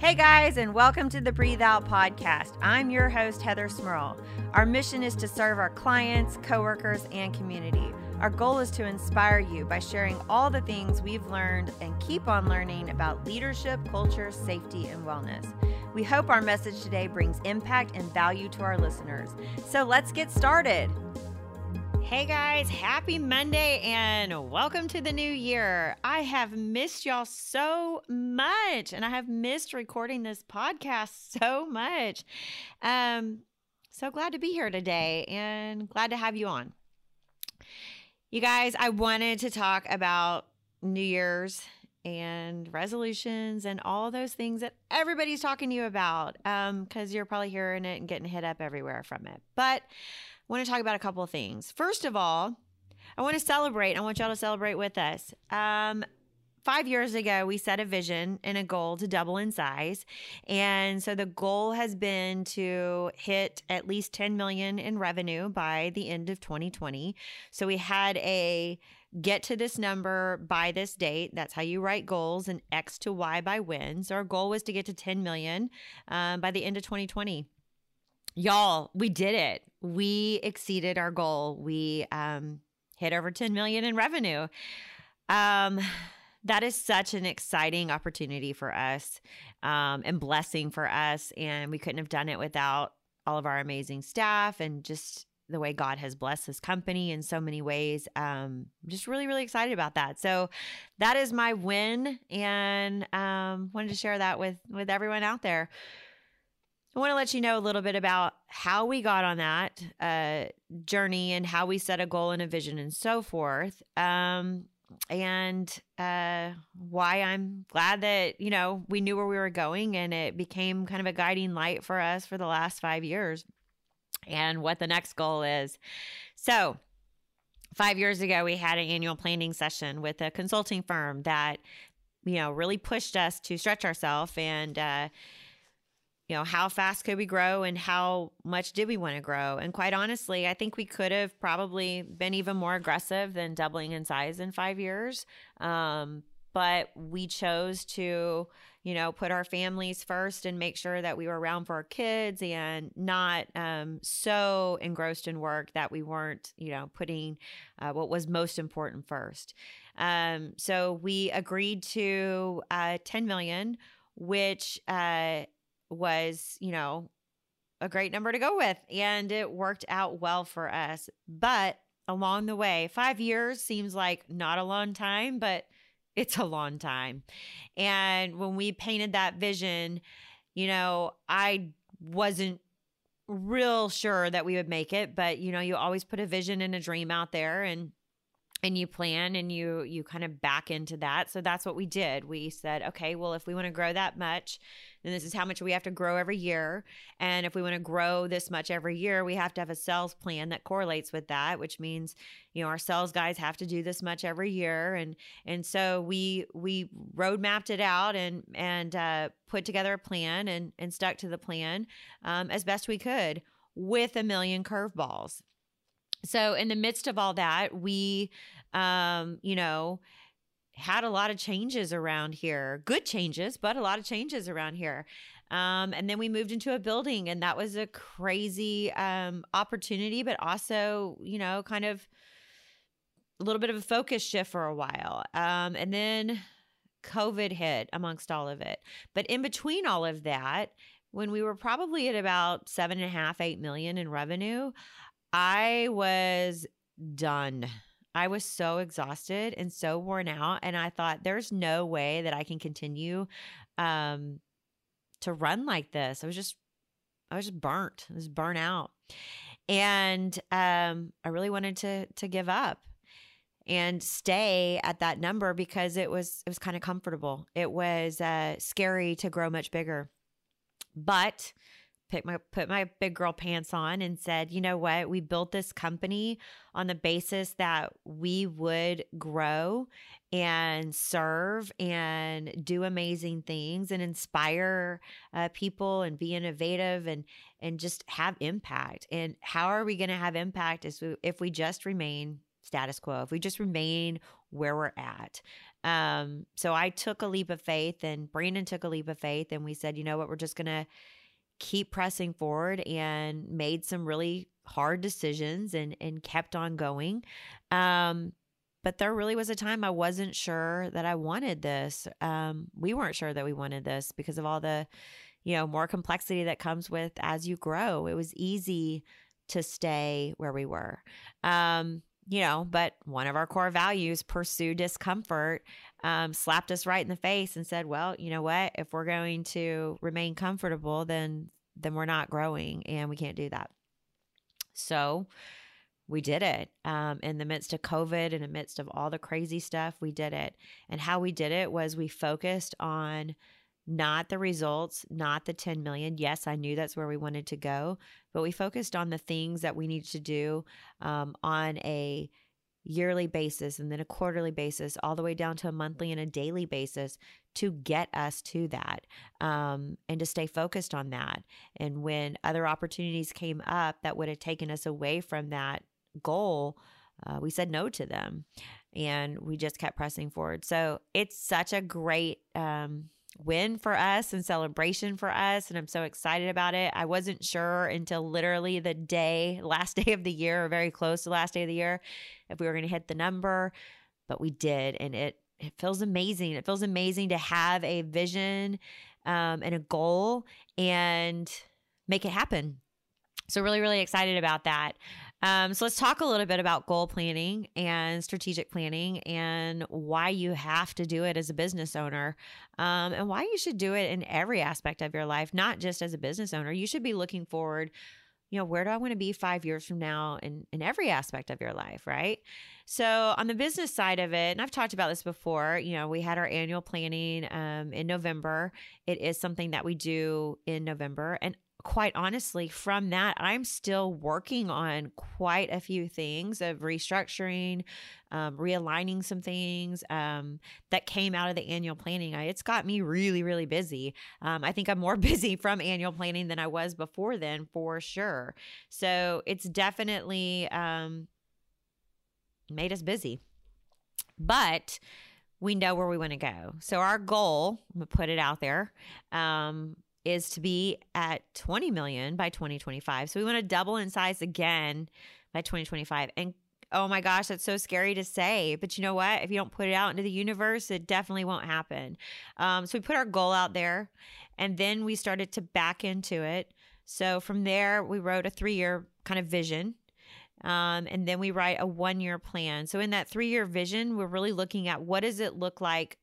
Hey guys, and welcome to the Breathe Out podcast. I'm your host, Heather Smurl. Our mission is to serve our clients, coworkers, and community. Our goal is to inspire you by sharing all the things we've learned and keep on learning about leadership, culture, safety, and wellness. We hope our message today brings impact and value to our listeners. So let's get started. Hey guys, happy Monday and welcome to the new year. I have missed y'all so much and I have missed recording this podcast so much. Um so glad to be here today and glad to have you on. You guys, I wanted to talk about New Year's and resolutions and all those things that everybody's talking to you about um cuz you're probably hearing it and getting hit up everywhere from it. But want to talk about a couple of things. First of all, I want to celebrate. I want y'all to celebrate with us. Um, five years ago, we set a vision and a goal to double in size. And so the goal has been to hit at least 10 million in revenue by the end of 2020. So we had a get to this number by this date. That's how you write goals and X to Y by when. So our goal was to get to 10 million um, by the end of 2020. Y'all, we did it. We exceeded our goal. We um, hit over 10 million in revenue. Um, that is such an exciting opportunity for us um, and blessing for us. And we couldn't have done it without all of our amazing staff and just the way God has blessed this company in so many ways. Um, I'm just really, really excited about that. So that is my win, and um, wanted to share that with with everyone out there. I want to let you know a little bit about how we got on that uh, journey and how we set a goal and a vision and so forth. Um, and uh, why I'm glad that, you know, we knew where we were going and it became kind of a guiding light for us for the last five years and what the next goal is. So, five years ago, we had an annual planning session with a consulting firm that, you know, really pushed us to stretch ourselves and, uh, you know, how fast could we grow and how much did we want to grow? And quite honestly, I think we could have probably been even more aggressive than doubling in size in five years. Um, but we chose to, you know, put our families first and make sure that we were around for our kids and not um, so engrossed in work that we weren't, you know, putting uh, what was most important first. Um, so we agreed to uh, 10 million, which uh, was, you know, a great number to go with. And it worked out well for us. But along the way, five years seems like not a long time, but it's a long time. And when we painted that vision, you know, I wasn't real sure that we would make it, but you know, you always put a vision and a dream out there and and you plan and you you kind of back into that. So that's what we did. We said, okay, well, if we want to grow that much, then this is how much we have to grow every year. And if we want to grow this much every year, we have to have a sales plan that correlates with that, which means, you know, our sales guys have to do this much every year. And and so we we road mapped it out and and uh, put together a plan and and stuck to the plan um, as best we could with a million curveballs. So in the midst of all that, we, um, you know, had a lot of changes around here, good changes, but a lot of changes around here. Um, and then we moved into a building, and that was a crazy um, opportunity, but also, you know, kind of a little bit of a focus shift for a while. Um, and then COVID hit amongst all of it. But in between all of that, when we were probably at about seven and a half, eight million in revenue, I was done. I was so exhausted and so worn out. And I thought, there's no way that I can continue um, to run like this. I was just, I was just burnt. I was burnt out. And um, I really wanted to to give up and stay at that number because it was it was kind of comfortable. It was uh, scary to grow much bigger, but put my put my big girl pants on and said, "You know what? We built this company on the basis that we would grow and serve and do amazing things and inspire uh, people and be innovative and and just have impact. And how are we going to have impact if we, if we just remain status quo, if we just remain where we're at. Um, so I took a leap of faith and Brandon took a leap of faith and we said, you know what, we're just going to keep pressing forward and made some really hard decisions and and kept on going. Um, but there really was a time I wasn't sure that I wanted this. Um, we weren't sure that we wanted this because of all the, you know, more complexity that comes with as you grow. It was easy to stay where we were. Um, you know, but one of our core values, pursue discomfort, um, slapped us right in the face and said, well, you know what? If we're going to remain comfortable, then then we're not growing and we can't do that. So we did it um, in the midst of COVID, in the midst of all the crazy stuff. We did it. And how we did it was we focused on not the results, not the 10 million. Yes, I knew that's where we wanted to go, but we focused on the things that we needed to do um, on a yearly basis and then a quarterly basis, all the way down to a monthly and a daily basis to get us to that um, and to stay focused on that. And when other opportunities came up that would have taken us away from that goal, uh, we said no to them and we just kept pressing forward. So it's such a great um, win for us and celebration for us. And I'm so excited about it. I wasn't sure until literally the day, last day of the year, or very close to last day of the year, if we were going to hit the number, but we did. And it, it feels amazing. It feels amazing to have a vision um, and a goal and make it happen. So, really, really excited about that. Um, so let's talk a little bit about goal planning and strategic planning and why you have to do it as a business owner um, and why you should do it in every aspect of your life, not just as a business owner. You should be looking forward, you know, where do I want to be five years from now in, in every aspect of your life, right? So on the business side of it, and I've talked about this before, you know, we had our annual planning um, in November. It is something that we do in November. And quite honestly, from that, I'm still working on quite a few things of restructuring, um, realigning some things um, that came out of the annual planning. I, it's got me really, really busy. Um, I think I'm more busy from annual planning than I was before then, for sure. So it's definitely um, made us busy. But we know where we want to go. So our goal, I'm gonna put it out there, um, is to be at 20 million by 2025. So we want to double in size again by 2025. And oh my gosh, that's so scary to say. But you know what? If you don't put it out into the universe, it definitely won't happen. Um, so we put our goal out there and then we started to back into it. So from there, we wrote a three year kind of vision. Um, and then we write a one year plan. So in that three year vision, we're really looking at what does it look like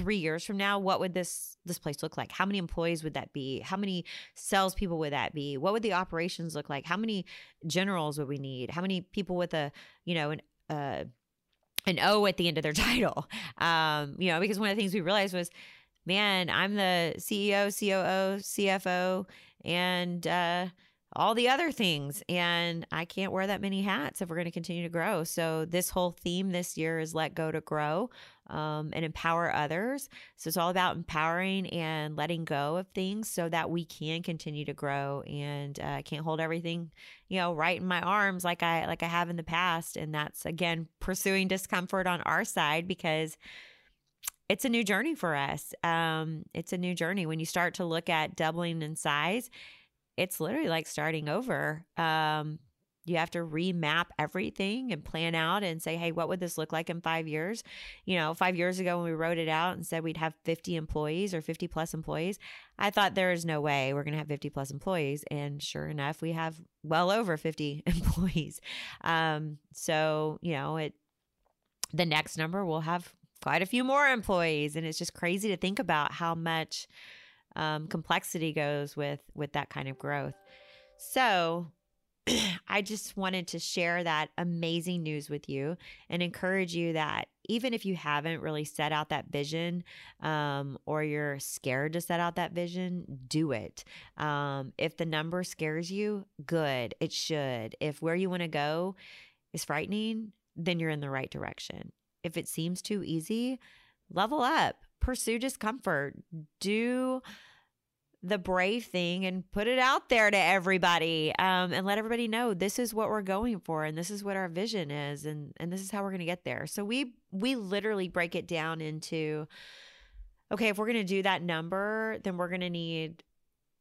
three years from now, what would this this place look like? How many employees would that be? How many salespeople would that be? What would the operations look like? How many generals would we need? How many people with a you know an uh, an O at the end of their title? Um, you know, because one of the things we realized was, man, I'm the CEO, COO, CFO, and uh, all the other things. And I can't wear that many hats if we're going to continue to grow. So, this whole theme this year is let go to grow um, and empower others. So, it's all about empowering and letting go of things so that we can continue to grow. And uh, I can't hold everything, you know, right in my arms like I like I have in the past. And that's again pursuing discomfort on our side because it's a new journey for us. Um, it's a new journey when you start to look at doubling in size it's literally like starting over. Um, you have to remap everything and plan out and say, hey, what would this look like in five years? You know, five years ago when we wrote it out and said we'd have 50 employees or 50 plus employees, I thought there is no way we're going to have 50 plus employees. And sure enough, we have well over 50 employees. Um, so, you know, it, the next number will have quite a few more employees. And it's just crazy to think about how much um, complexity goes with with that kind of growth. So I just wanted to share that amazing news with you and encourage you that even if you haven't really set out that vision um, or you're scared to set out that vision, do it. Um, if the number scares you, good, it should. If where you want to go is frightening, then you're in the right direction. If it seems too easy, level up pursue discomfort. Do the brave thing and put it out there to everybody um, and let everybody know this is what we're going for and this is what our vision is and and this is how we're going to get there so we we literally break it down into okay if we're going to do that number then we're going to need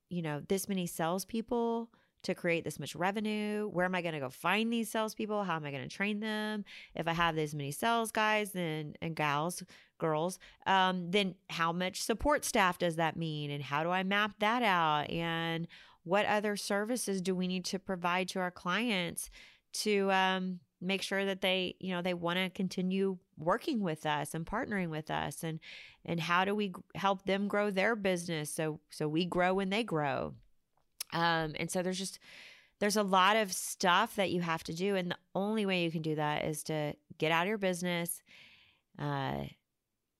you know this many salespeople to create this much revenue? Where am I going to go find these salespeople? How am I going to train them? If I have this many sales guys and, and gals, girls, um, then how much support staff does that mean? And how do I map that out? And what other services do we need to provide to our clients to um, make sure that they, you know, they want to continue working with us and partnering with us? And and how do we help them grow their business so so we grow when they grow? Um, and so there's just there's a lot of stuff that you have to do, and the only way you can do that is to get out of your business, uh,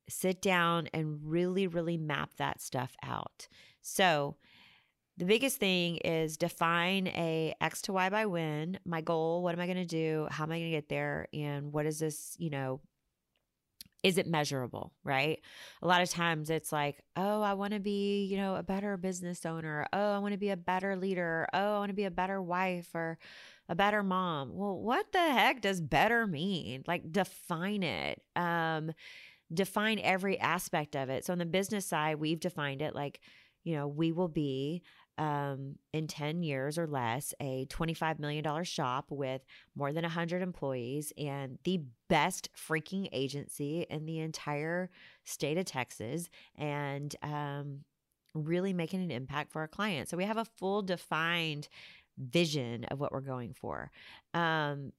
sit down, and really, really map that stuff out. So the biggest thing is define a X to Y by when, my goal, what am I going to do? How am I going to get there? And what is this, you know, is it measurable, right? A lot of times it's like, oh, I want to be, you know, a better business owner. Oh, I want to be a better leader. Oh, I want to be a better wife or a better mom. Well, what the heck does better mean? Like define it. Um define every aspect of it. So on the business side, we've defined it like, you know, we will be um, in 10 years or less a $25 million shop with more than 100 employees and the best freaking agency in the entire state of Texas and um, really making an impact for our clients. So we have a full defined vision of what we're going for. Um,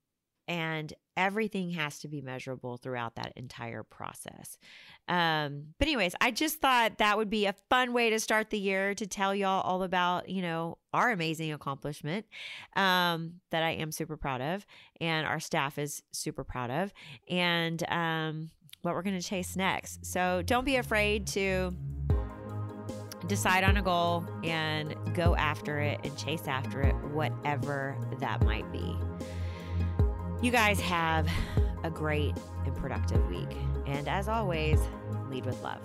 and everything has to be measurable throughout that entire process. Um, but anyways, I just thought that would be a fun way to start the year to tell y'all all about, you know, our amazing accomplishment um, that I am super proud of, and our staff is super proud of, and um, what we're going to chase next. So don't be afraid to decide on a goal and go after it and chase after it, whatever that might be. You guys have a great and productive week. And as always, lead with love.